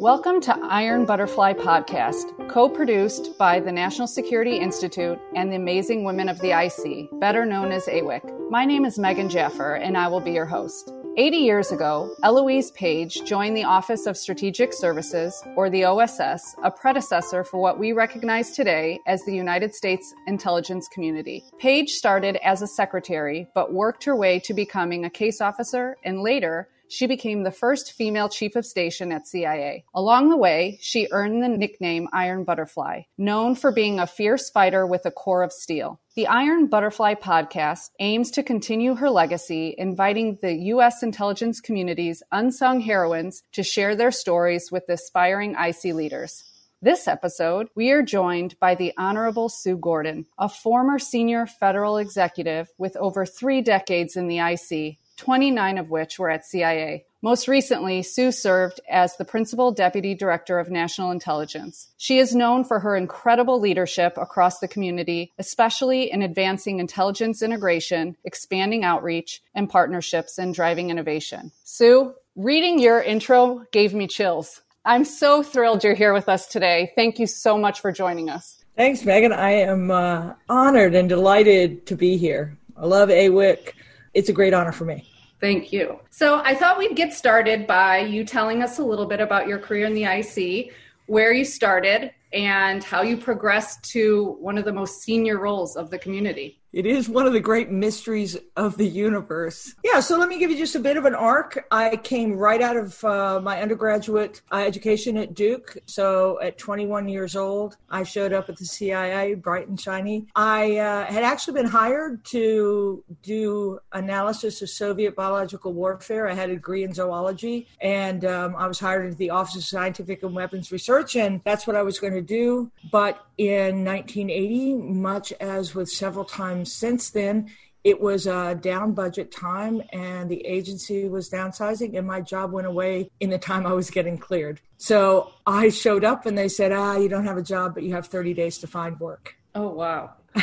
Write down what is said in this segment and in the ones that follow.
Welcome to Iron Butterfly Podcast, co produced by the National Security Institute and the Amazing Women of the IC, better known as AWIC. My name is Megan Jaffer, and I will be your host. 80 years ago, Eloise Page joined the Office of Strategic Services, or the OSS, a predecessor for what we recognize today as the United States intelligence community. Page started as a secretary, but worked her way to becoming a case officer and later she became the first female chief of station at CIA. Along the way, she earned the nickname Iron Butterfly, known for being a fierce fighter with a core of steel. The Iron Butterfly podcast aims to continue her legacy, inviting the U.S. intelligence community's unsung heroines to share their stories with aspiring IC leaders. This episode, we are joined by the Honorable Sue Gordon, a former senior federal executive with over three decades in the IC 29 of which were at CIA. Most recently, Sue served as the Principal Deputy Director of National Intelligence. She is known for her incredible leadership across the community, especially in advancing intelligence integration, expanding outreach and partnerships, and driving innovation. Sue, reading your intro gave me chills. I'm so thrilled you're here with us today. Thank you so much for joining us. Thanks, Megan. I am uh, honored and delighted to be here. I love AWIC. It's a great honor for me. Thank you. So I thought we'd get started by you telling us a little bit about your career in the IC, where you started, and how you progressed to one of the most senior roles of the community. It is one of the great mysteries of the universe. Yeah, so let me give you just a bit of an arc. I came right out of uh, my undergraduate uh, education at Duke. So at 21 years old, I showed up at the CIA, bright and shiny. I uh, had actually been hired to do analysis of Soviet biological warfare. I had a degree in zoology, and um, I was hired into the Office of Scientific and Weapons Research, and that's what I was going to do. But in 1980, much as with several times since then, it was a down budget time and the agency was downsizing and my job went away in the time I was getting cleared. So I showed up and they said, ah, you don't have a job, but you have 30 days to find work. Oh, wow.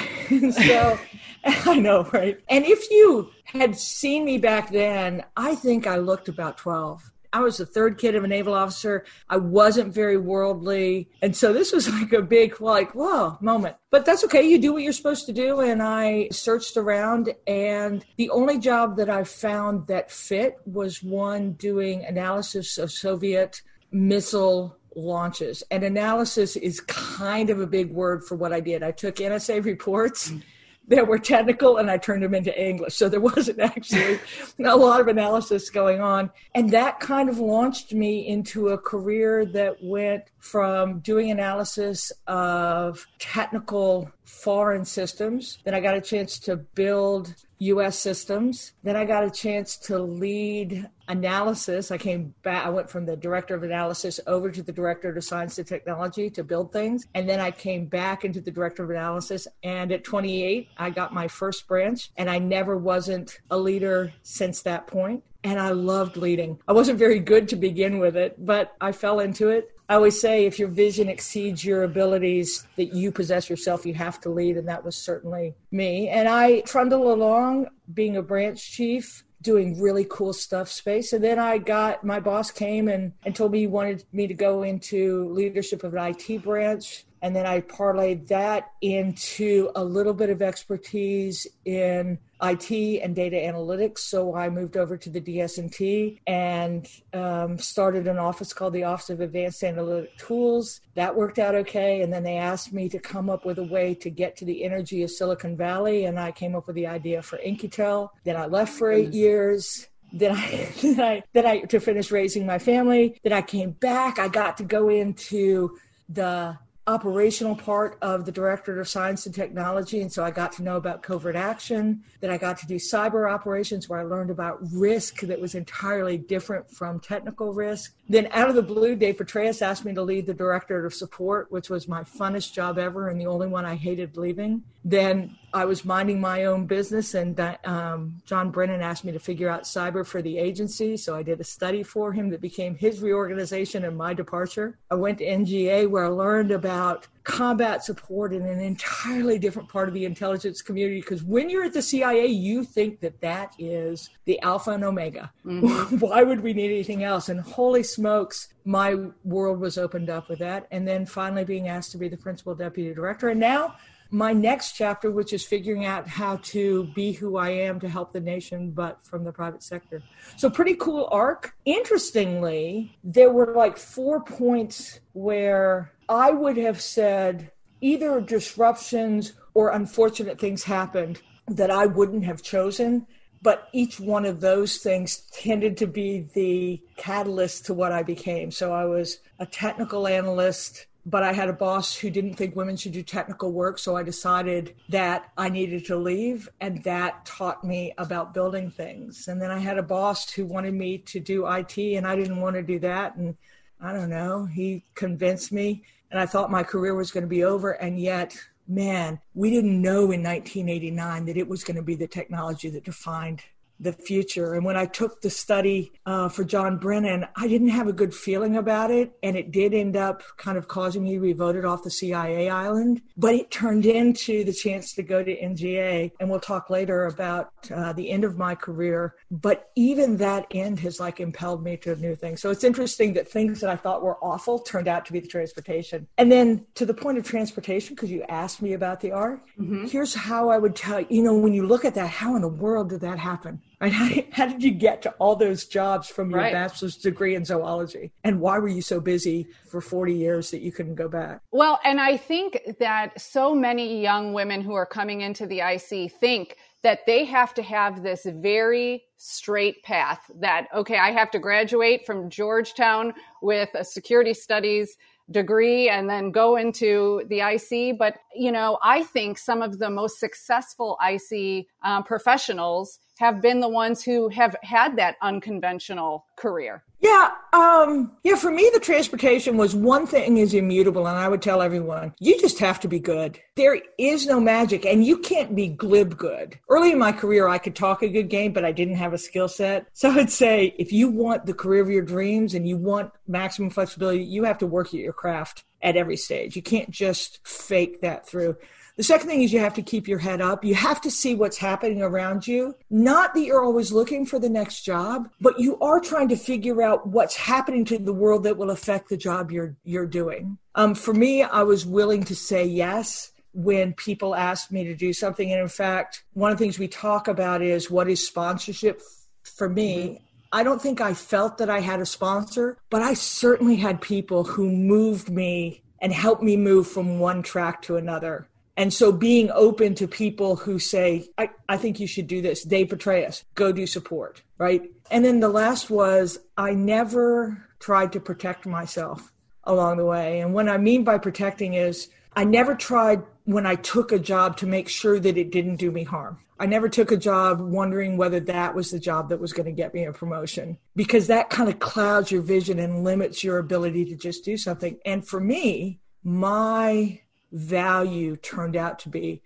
so I know, right? And if you had seen me back then, I think I looked about 12. I was the third kid of a naval officer. I wasn't very worldly. And so this was like a big, like, whoa moment. But that's okay. You do what you're supposed to do. And I searched around, and the only job that I found that fit was one doing analysis of Soviet missile launches. And analysis is kind of a big word for what I did. I took NSA reports. Mm that were technical and I turned them into English. So there wasn't actually a lot of analysis going on. And that kind of launched me into a career that went from doing analysis of technical foreign systems. Then I got a chance to build US systems. Then I got a chance to lead analysis. I came back, I went from the director of analysis over to the director of science and technology to build things. And then I came back into the director of analysis. And at 28, I got my first branch. And I never wasn't a leader since that point. and I loved leading. I wasn't very good to begin with it, but I fell into it. I always say if your vision exceeds your abilities that you possess yourself, you have to lead. And that was certainly me. And I trundled along being a branch chief doing really cool stuff space and then i got my boss came and, and told me he wanted me to go into leadership of an it branch and then I parlayed that into a little bit of expertise in IT and data analytics. So I moved over to the DS&T and um, started an office called the Office of Advanced Analytic Tools. That worked out okay. And then they asked me to come up with a way to get to the energy of Silicon Valley, and I came up with the idea for In-Q-Tel. Then I left for eight years then I, then I, then I, to finish raising my family. Then I came back. I got to go into the operational part of the directorate of science and technology and so i got to know about covert action then i got to do cyber operations where i learned about risk that was entirely different from technical risk then out of the blue dave petraeus asked me to lead the directorate of support which was my funnest job ever and the only one i hated leaving then I was minding my own business, and um, John Brennan asked me to figure out cyber for the agency. So I did a study for him that became his reorganization and my departure. I went to NGA where I learned about about combat support in an entirely different part of the intelligence community because when you're at the CIA, you think that that is the alpha and omega. Mm-hmm. Why would we need anything else? And holy smokes, my world was opened up with that. And then finally being asked to be the principal deputy director. And now my next chapter, which is figuring out how to be who I am to help the nation, but from the private sector. So, pretty cool arc. Interestingly, there were like four points where I would have said either disruptions or unfortunate things happened that I wouldn't have chosen. But each one of those things tended to be the catalyst to what I became. So I was a technical analyst but I had a boss who didn't think women should do technical work. So I decided that I needed to leave. And that taught me about building things. And then I had a boss who wanted me to do IT, and I didn't want to do that. And I don't know, he convinced me. And I thought my career was going to be over. And yet, man, we didn't know in 1989 that it was going to be the technology that defined the future. And when I took the study uh, for John Brennan, I didn't have a good feeling about it. And it did end up kind of causing me to be voted off the CIA island. But it turned into the chance to go to NGA. And we'll talk later about uh, the end of my career. But even that end has like impelled me to a new thing. So it's interesting that things that I thought were awful turned out to be the transportation. And then to the point of transportation, because you asked me about the art, mm-hmm. here's how I would tell you, you know, when you look at that, how in the world did that happen? Right? How, how did you get to all those jobs from your right. bachelor's degree in zoology? And why were you so busy for 40 years that you couldn't go back? Well, and I think that so many young women who are coming into the IC think that they have to have this very straight path that, okay, I have to graduate from Georgetown with a security studies degree and then go into the IC. But, you know, I think some of the most successful IC um, professionals have been the ones who have had that unconventional career. Yeah, um, yeah. For me, the transportation was one thing is immutable, and I would tell everyone you just have to be good. There is no magic, and you can't be glib good. Early in my career, I could talk a good game, but I didn't have a skill set. So I'd say if you want the career of your dreams and you want maximum flexibility, you have to work at your craft at every stage. You can't just fake that through. The second thing is you have to keep your head up. You have to see what's happening around you. Not that you're always looking for the next job, but you are trying to figure out what's happening to the world that will affect the job you're you're doing. Um, for me, I was willing to say yes when people asked me to do something. And in fact, one of the things we talk about is what is sponsorship for me. Mm-hmm. I don't think I felt that I had a sponsor, but I certainly had people who moved me and helped me move from one track to another. And so being open to people who say, I, I think you should do this, Dave Petraeus, go do support, right? And then the last was, I never tried to protect myself along the way. And what I mean by protecting is, I never tried when I took a job to make sure that it didn't do me harm. I never took a job wondering whether that was the job that was going to get me a promotion because that kind of clouds your vision and limits your ability to just do something. And for me, my value turned out to be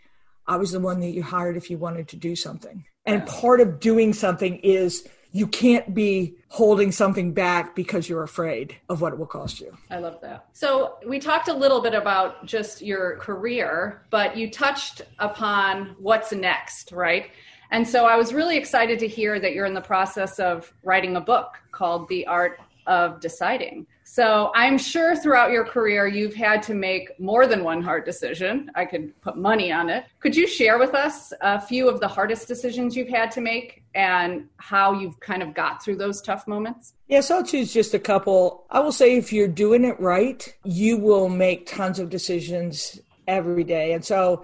I was the one that you hired if you wanted to do something. And part of doing something is you can't be holding something back because you're afraid of what it will cost you. I love that. So, we talked a little bit about just your career, but you touched upon what's next, right? And so, I was really excited to hear that you're in the process of writing a book called The Art of Deciding. So I'm sure throughout your career, you've had to make more than one hard decision. I could put money on it. Could you share with us a few of the hardest decisions you've had to make and how you've kind of got through those tough moments? Yes, I'll choose just a couple. I will say if you're doing it right, you will make tons of decisions every day. And so,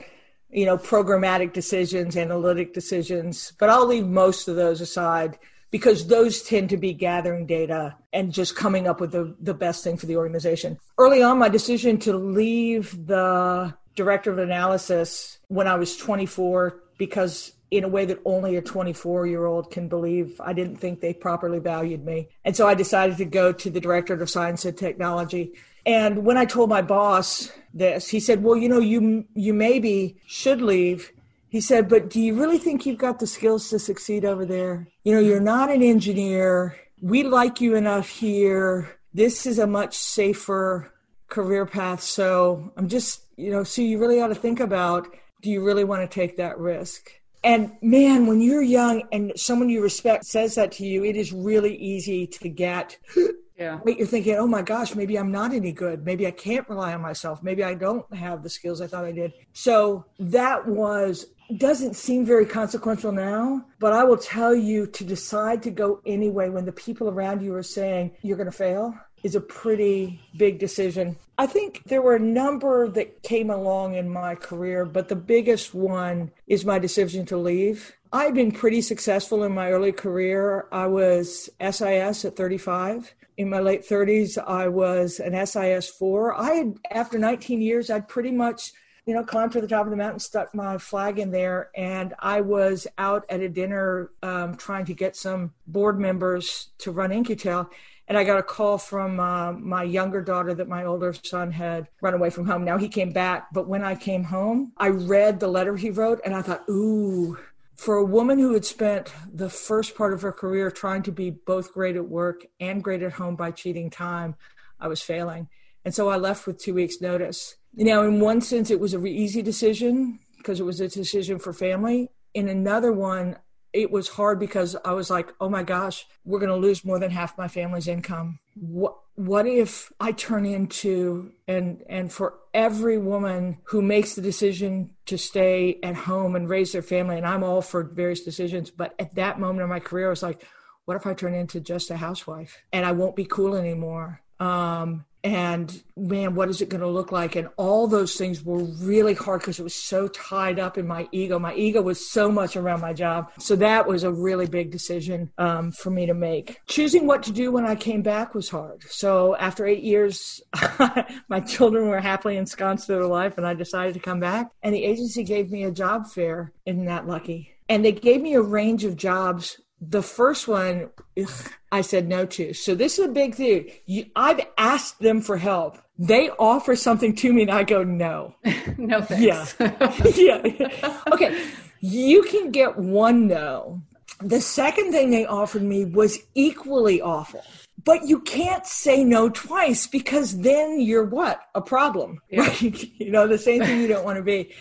you know, programmatic decisions, analytic decisions, but I'll leave most of those aside because those tend to be gathering data and just coming up with the, the best thing for the organization. Early on, my decision to leave the director of analysis when I was 24, because in a way that only a 24 year old can believe, I didn't think they properly valued me. And so I decided to go to the director of science and technology. And when I told my boss this, he said, "Well, you know, you you maybe should leave he said, But do you really think you've got the skills to succeed over there? You know, you're not an engineer. We like you enough here. This is a much safer career path. So I'm just, you know, so you really ought to think about do you really want to take that risk? And man, when you're young and someone you respect says that to you, it is really easy to get. Yeah. Wait, you're thinking, oh my gosh, maybe I'm not any good. Maybe I can't rely on myself. Maybe I don't have the skills I thought I did. So that was doesn't seem very consequential now, but I will tell you to decide to go anyway when the people around you are saying you're going to fail is a pretty big decision. I think there were a number that came along in my career, but the biggest one is my decision to leave. I've been pretty successful in my early career. I was SIS at 35. In my late 30s, I was an SIS 4. I had, after 19 years, I'd pretty much you know, climbed to the top of the mountain, stuck my flag in there, and I was out at a dinner um, trying to get some board members to run In-Q-Tel. And I got a call from uh, my younger daughter that my older son had run away from home. Now he came back, but when I came home, I read the letter he wrote and I thought, ooh, for a woman who had spent the first part of her career trying to be both great at work and great at home by cheating time, I was failing. And so I left with two weeks' notice. Now, in one sense, it was a easy decision because it was a decision for family. In another one, it was hard because I was like, oh my gosh, we're going to lose more than half my family's income. What, what if I turn into, and, and for every woman who makes the decision to stay at home and raise their family, and I'm all for various decisions, but at that moment in my career, I was like, what if I turn into just a housewife and I won't be cool anymore? Um, and man, what is it going to look like? And all those things were really hard because it was so tied up in my ego. My ego was so much around my job. So that was a really big decision um, for me to make. Choosing what to do when I came back was hard. So after eight years, my children were happily ensconced in their life, and I decided to come back. And the agency gave me a job fair. Isn't that lucky? And they gave me a range of jobs the first one ugh, I said no to. So this is a big thing. You, I've asked them for help. They offer something to me and I go, no. no thanks. Yeah. yeah. Okay. You can get one no. The second thing they offered me was equally awful. But you can't say no twice because then you're what? A problem. Yeah. Right? you know, the same thing you don't want to be.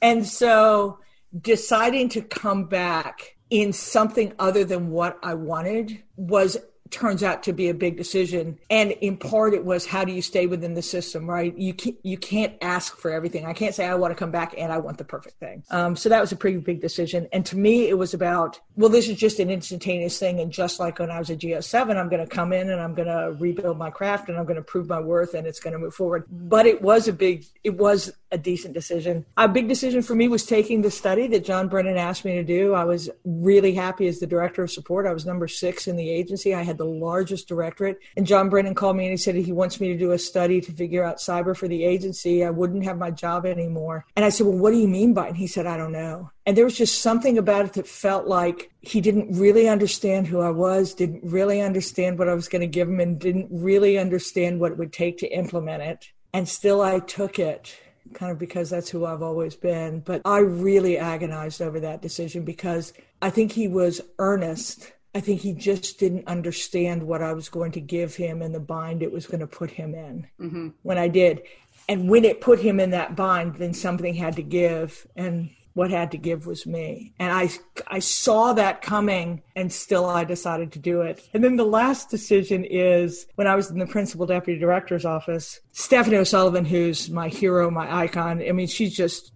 And so deciding to come back in something other than what I wanted was turns out to be a big decision. And in part, it was how do you stay within the system, right? You can't, you can't ask for everything. I can't say I want to come back and I want the perfect thing. Um, so that was a pretty big decision. And to me, it was about, well, this is just an instantaneous thing. And just like when I was a GS7, I'm going to come in and I'm going to rebuild my craft and I'm going to prove my worth and it's going to move forward. But it was a big, it was a decent decision. A big decision for me was taking the study that John Brennan asked me to do. I was really happy as the director of support. I was number six in the agency. I had the largest directorate. And John Brennan called me and he said he wants me to do a study to figure out cyber for the agency. I wouldn't have my job anymore. And I said, Well, what do you mean by it? And he said, I don't know. And there was just something about it that felt like he didn't really understand who I was, didn't really understand what I was going to give him, and didn't really understand what it would take to implement it. And still, I took it kind of because that's who I've always been. But I really agonized over that decision because I think he was earnest I think he just didn't understand what I was going to give him and the bind it was going to put him in mm-hmm. when I did. And when it put him in that bind, then something had to give. And what had to give was me. And I, I saw that coming and still I decided to do it. And then the last decision is when I was in the principal deputy director's office, Stephanie O'Sullivan, who's my hero, my icon. I mean, she's just,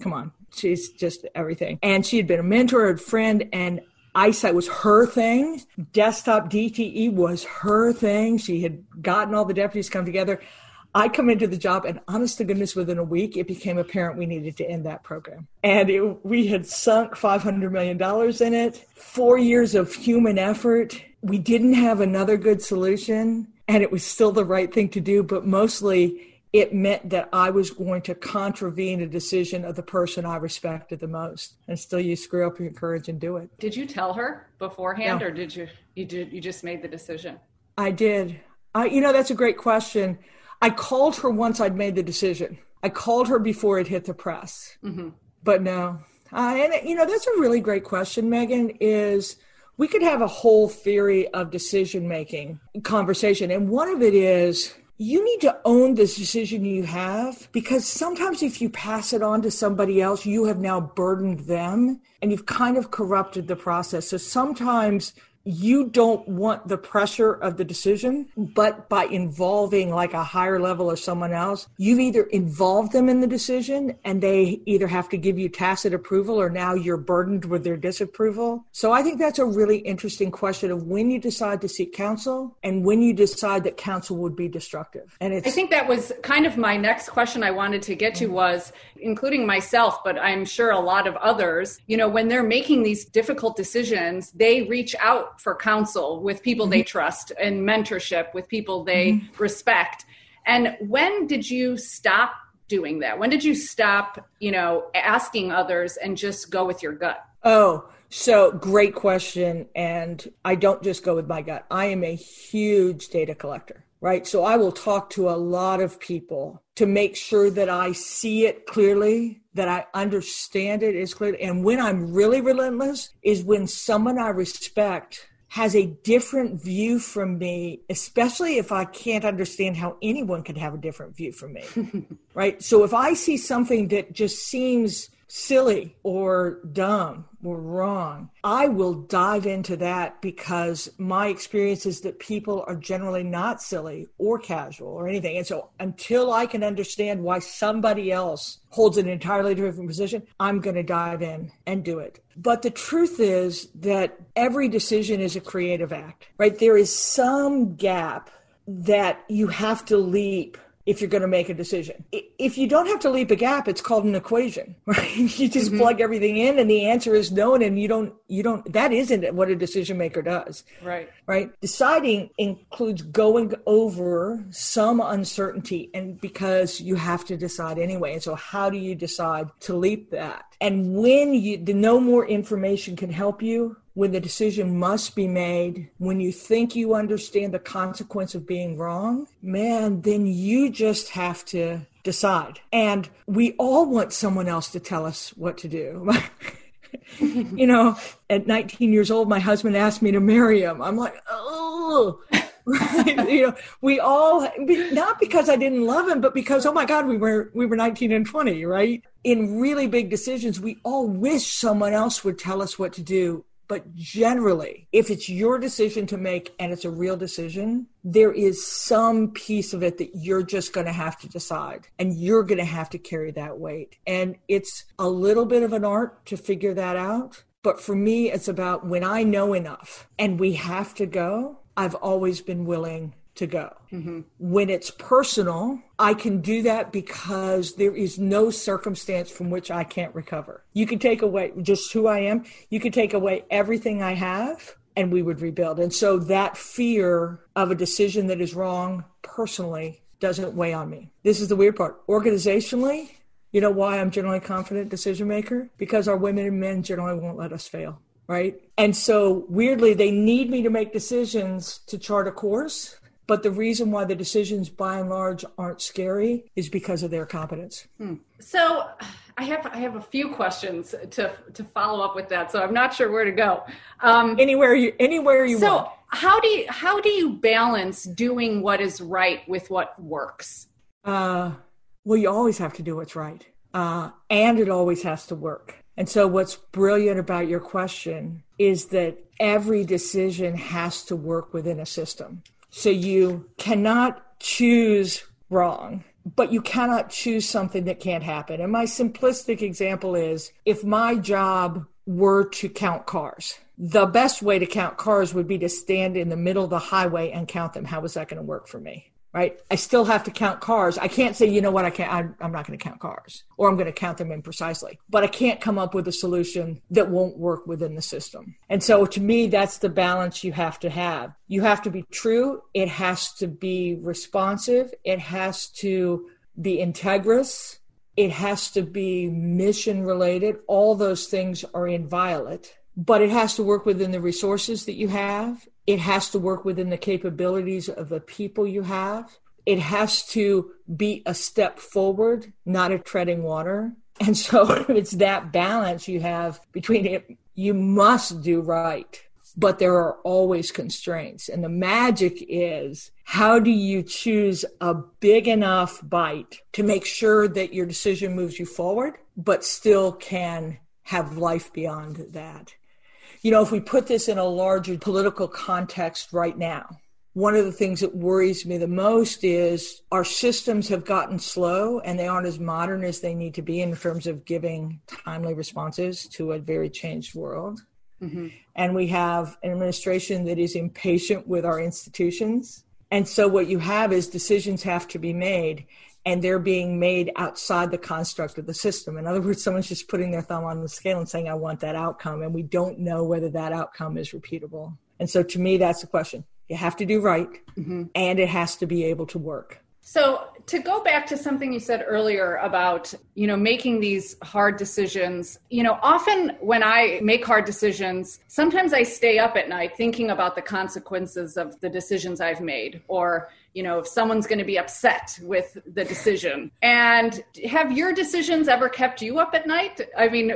come on, she's just everything. And she had been a mentor, a friend, and IC ITE was her thing. Desktop DTE was her thing. She had gotten all the deputies come together. I come into the job, and honest to goodness, within a week, it became apparent we needed to end that program. And it, we had sunk $500 million in it, four years of human effort. We didn't have another good solution, and it was still the right thing to do, but mostly it meant that I was going to contravene a decision of the person I respected the most. And still, you screw up your courage and do it. Did you tell her beforehand, no. or did you you did you just made the decision? I did. I, you know, that's a great question. I called her once I'd made the decision. I called her before it hit the press, mm-hmm. but no. Uh, and you know, that's a really great question, Megan. Is we could have a whole theory of decision making conversation, and one of it is you need to own this decision you have because sometimes if you pass it on to somebody else, you have now burdened them and you've kind of corrupted the process. So sometimes you don't want the pressure of the decision, but by involving like a higher level or someone else, you've either involved them in the decision and they either have to give you tacit approval or now you're burdened with their disapproval. So I think that's a really interesting question of when you decide to seek counsel and when you decide that counsel would be destructive. And it's I think that was kind of my next question I wanted to get to was including myself, but I'm sure a lot of others, you know, when they're making these difficult decisions, they reach out for counsel with people mm-hmm. they trust and mentorship with people they mm-hmm. respect. And when did you stop doing that? When did you stop, you know, asking others and just go with your gut? Oh, so great question. And I don't just go with my gut. I am a huge data collector, right? So I will talk to a lot of people to make sure that I see it clearly, that I understand it as clearly. And when I'm really relentless is when someone I respect has a different view from me, especially if I can't understand how anyone could have a different view from me. right? So if I see something that just seems silly or dumb or wrong, I will dive into that because my experience is that people are generally not silly or casual or anything. And so until I can understand why somebody else holds an entirely different position, I'm going to dive in and do it. But the truth is that every decision is a creative act, right? There is some gap that you have to leap if you're going to make a decision. If you don't have to leap a gap, it's called an equation, right? You just mm-hmm. plug everything in and the answer is known and you don't, you don't, that isn't what a decision maker does. Right. Right. Deciding includes going over some uncertainty and because you have to decide anyway. And so how do you decide to leap that? And when you, the no more information can help you, when the decision must be made, when you think you understand the consequence of being wrong, man, then you just have to decide. And we all want someone else to tell us what to do. you know, at 19 years old, my husband asked me to marry him. I'm like, oh. you know, we all not because I didn't love him, but because oh my God, we were we were 19 and 20, right? In really big decisions, we all wish someone else would tell us what to do but generally, if it's your decision to make and it's a real decision, there is some piece of it that you're just going to have to decide and you're going to have to carry that weight. And it's a little bit of an art to figure that out. But for me, it's about when I know enough and we have to go, I've always been willing to go. Mm-hmm. When it's personal, I can do that because there is no circumstance from which I can't recover. You can take away just who I am, you can take away everything I have, and we would rebuild. And so that fear of a decision that is wrong personally doesn't weigh on me. This is the weird part. Organizationally, you know why I'm generally confident decision maker? Because our women and men generally won't let us fail right? And so weirdly, they need me to make decisions to chart a course but the reason why the decisions by and large aren't scary is because of their competence. Hmm. So I have I have a few questions to to follow up with that. So I'm not sure where to go. Um, anywhere you anywhere you so want. how do you how do you balance doing what is right with what works? Uh, well, you always have to do what's right, uh, and it always has to work. And so, what's brilliant about your question is that every decision has to work within a system. So you cannot choose wrong, but you cannot choose something that can't happen. And my simplistic example is if my job were to count cars, the best way to count cars would be to stand in the middle of the highway and count them. How was that going to work for me? Right? I still have to count cars. I can't say, you know what, I can't, I'm, I'm not going to count cars or I'm going to count them imprecisely, but I can't come up with a solution that won't work within the system. And so to me, that's the balance you have to have. You have to be true. It has to be responsive. It has to be integrous. It has to be mission related. All those things are inviolate but it has to work within the resources that you have. It has to work within the capabilities of the people you have. It has to be a step forward, not a treading water. And so it's that balance you have between it. You must do right but there are always constraints. And the magic is how do you choose a big enough bite to make sure that your decision moves you forward, but still can have life beyond that? You know, if we put this in a larger political context right now, one of the things that worries me the most is our systems have gotten slow and they aren't as modern as they need to be in terms of giving timely responses to a very changed world. Mm-hmm. And we have an administration that is impatient with our institutions. And so what you have is decisions have to be made and they're being made outside the construct of the system. In other words, someone's just putting their thumb on the scale and saying, I want that outcome. And we don't know whether that outcome is repeatable. And so to me, that's the question you have to do right, mm-hmm. and it has to be able to work. So to go back to something you said earlier about, you know, making these hard decisions, you know, often when I make hard decisions, sometimes I stay up at night thinking about the consequences of the decisions I've made or you know if someone's going to be upset with the decision and have your decisions ever kept you up at night i mean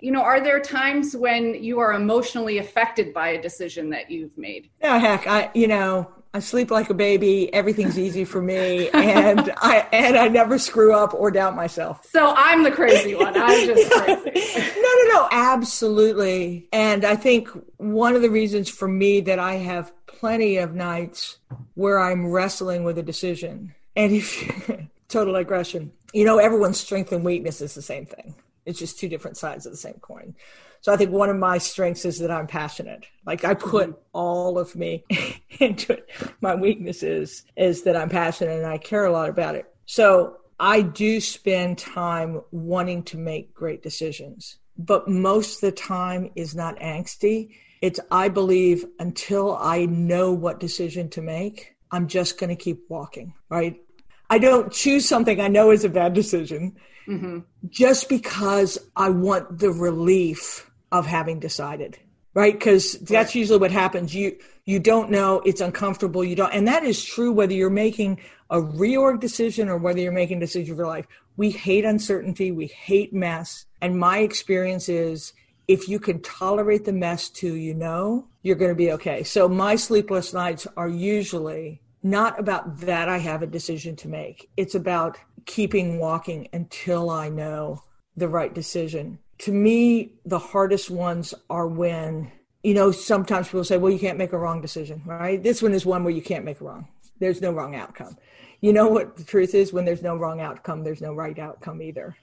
you know are there times when you are emotionally affected by a decision that you've made No, heck i you know I sleep like a baby. Everything's easy for me, and I and I never screw up or doubt myself. So I'm the crazy one. I'm just crazy. no, no, no, absolutely. And I think one of the reasons for me that I have plenty of nights where I'm wrestling with a decision, and if total aggression, you know, everyone's strength and weakness is the same thing. It's just two different sides of the same coin. So I think one of my strengths is that I'm passionate. Like I put all of me into it. My weakness is is that I'm passionate and I care a lot about it. So I do spend time wanting to make great decisions, but most of the time is not angsty. It's I believe until I know what decision to make, I'm just going to keep walking, right? I don't choose something I know is a bad decision mm-hmm. just because I want the relief of having decided right? Because that's usually what happens. You you don't know. It's uncomfortable. You don't and that is true whether you're making a reorg decision or whether you're making a decision for life. We hate uncertainty. We hate mess. And my experience is if you can tolerate the mess too you know you're going to be okay so my sleepless nights are usually not about that i have a decision to make it's about keeping walking until i know the right decision to me, the hardest ones are when, you know, sometimes people say, well, you can't make a wrong decision, right? This one is one where you can't make a wrong. There's no wrong outcome. You know what the truth is? When there's no wrong outcome, there's no right outcome either.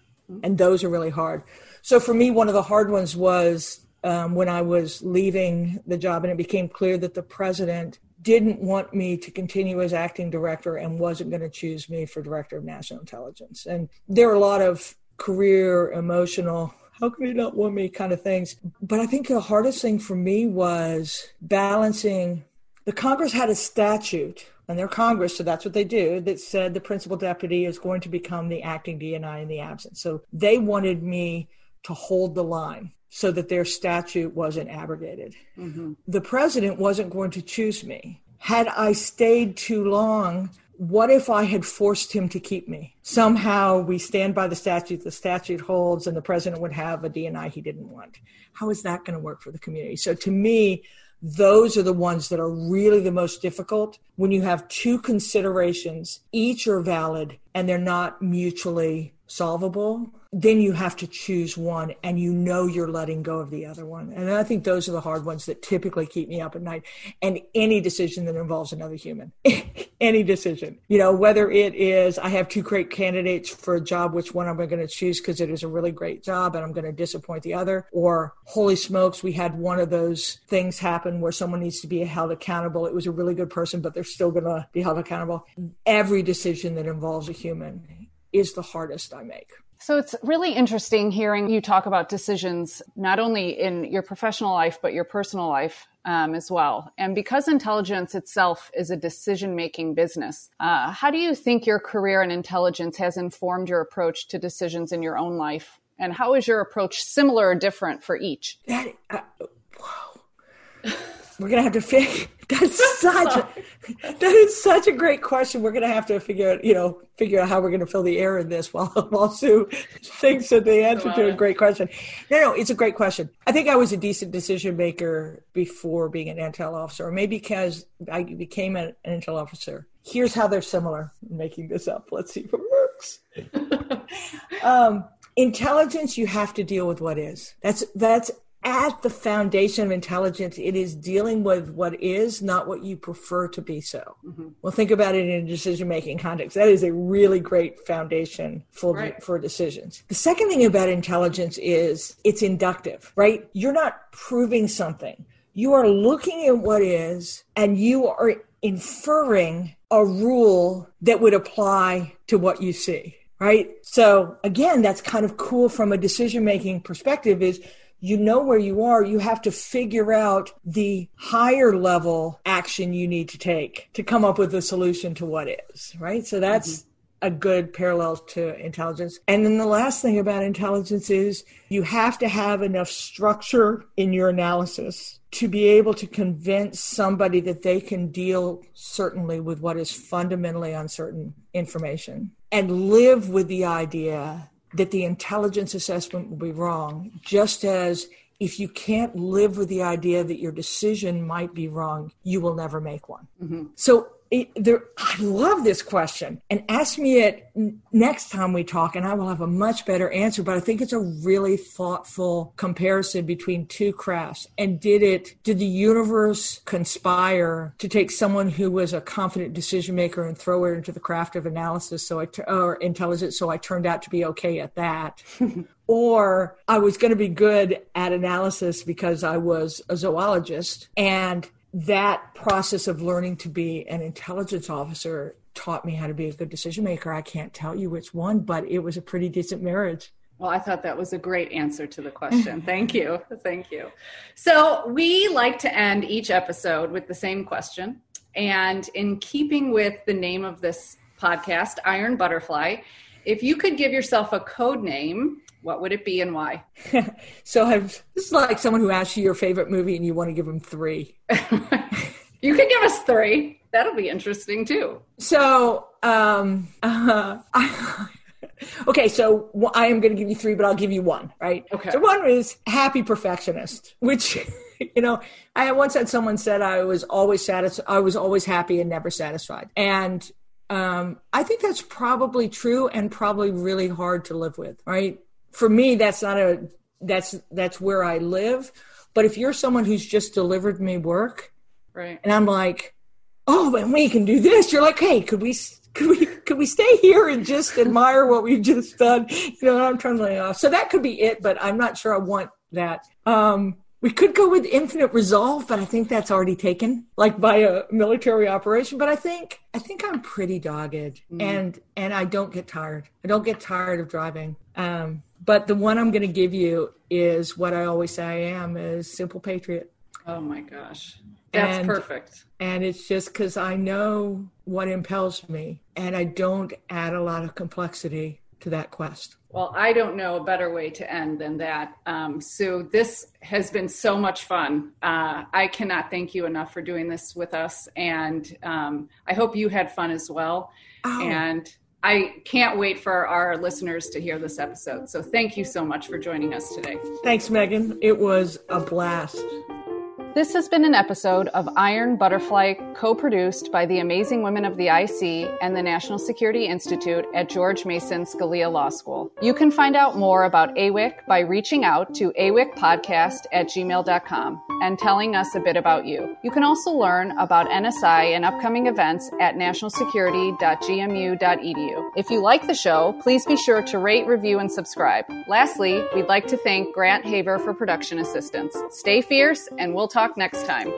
And those are really hard. So for me, one of the hard ones was um, when I was leaving the job and it became clear that the president didn't want me to continue as acting director and wasn't going to choose me for director of national intelligence. And there are a lot of career, emotional how can you not want me kind of things. But I think the hardest thing for me was balancing the Congress had a statute, and they're Congress, so that's what they do, that said the principal deputy is going to become the acting DNI in the absence. So they wanted me to hold the line so that their statute wasn't abrogated. Mm-hmm. The president wasn't going to choose me. Had I stayed too long, what if I had forced him to keep me? Somehow we stand by the statute, the statute holds, and the president would have a DNI he didn't want. How is that going to work for the community? So to me, those are the ones that are really the most difficult when you have two considerations, each are valid and they're not mutually solvable then you have to choose one and you know you're letting go of the other one. And I think those are the hard ones that typically keep me up at night. And any decision that involves another human, any decision, you know, whether it is I have two great candidates for a job, which one am I going to choose because it is a really great job and I'm going to disappoint the other, or holy smokes, we had one of those things happen where someone needs to be held accountable. It was a really good person, but they're still going to be held accountable. Every decision that involves a human is the hardest I make. So it's really interesting hearing you talk about decisions, not only in your professional life, but your personal life um, as well. And because intelligence itself is a decision making business, uh, how do you think your career in intelligence has informed your approach to decisions in your own life? And how is your approach similar or different for each? That, uh. We're gonna have to figure. That's such a, that is such a great question. We're gonna have to figure out, you know, figure out how we're gonna fill the air in this while while Sue thinks that the answer to a great question. No, no, it's a great question. I think I was a decent decision maker before being an intel officer, or maybe because I became an intel officer. Here's how they're similar. I'm making this up. Let's see if it works. um, intelligence, you have to deal with what is. That's that's at the foundation of intelligence, it is dealing with what is, not what you prefer to be so. Mm-hmm. Well, think about it in a decision making context. That is a really great foundation for, right. for decisions. The second thing about intelligence is it's inductive, right? You're not proving something. You are looking at what is and you are inferring a rule that would apply to what you see right so again that's kind of cool from a decision making perspective is you know where you are, you have to figure out the higher level action you need to take to come up with a solution to what is, right? So that's mm-hmm. a good parallel to intelligence. And then the last thing about intelligence is you have to have enough structure in your analysis to be able to convince somebody that they can deal certainly with what is fundamentally uncertain information and live with the idea that the intelligence assessment will be wrong, just as if you can't live with the idea that your decision might be wrong, you will never make one. Mm-hmm. So it, there, I love this question and ask me it next time we talk and I will have a much better answer. But I think it's a really thoughtful comparison between two crafts. And did it, did the universe conspire to take someone who was a confident decision maker and throw her into the craft of analysis? So I, or intelligence. So I turned out to be okay at that. or I was going to be good at analysis because I was a zoologist and that process of learning to be an intelligence officer taught me how to be a good decision maker. I can't tell you which one, but it was a pretty decent marriage. Well, I thought that was a great answer to the question. Thank you. Thank you. So, we like to end each episode with the same question. And in keeping with the name of this podcast, Iron Butterfly, if you could give yourself a code name what would it be and why? so this is like someone who asks you your favorite movie and you want to give them three. you can give us three. That'll be interesting too. So, um, uh, I, okay, so I am going to give you three, but I'll give you one, right? Okay. So one is happy perfectionist, which, you know, I once had someone said I was always satisfied, I was always happy and never satisfied. And um, I think that's probably true and probably really hard to live with, right? For me that's not a that's that's where I live. But if you're someone who's just delivered me work, right, and I'm like, oh, and we can do this, you're like, hey, could we could we could we stay here and just admire what we've just done? You know, I'm trying to lay off. So that could be it, but I'm not sure I want that. Um, we could go with infinite resolve, but I think that's already taken, like by a military operation. But I think I think I'm pretty dogged, mm. and and I don't get tired. I don't get tired of driving. Um, but the one I'm going to give you is what I always say I am is simple patriot. Oh my gosh. That's and, perfect. And it's just because I know what impels me and I don't add a lot of complexity to that quest. Well, I don't know a better way to end than that. Um, Sue, this has been so much fun. Uh, I cannot thank you enough for doing this with us. And um, I hope you had fun as well. Oh. And I can't wait for our listeners to hear this episode. So thank you so much for joining us today. Thanks, Megan. It was a blast. This has been an episode of Iron Butterfly, co produced by the amazing women of the IC and the National Security Institute at George Mason Scalia Law School. You can find out more about AWIC by reaching out to awicpodcast at gmail.com and telling us a bit about you. You can also learn about NSI and upcoming events at nationalsecurity.gmu.edu. If you like the show, please be sure to rate, review, and subscribe. Lastly, we'd like to thank Grant Haver for production assistance. Stay fierce, and we'll talk talk next time.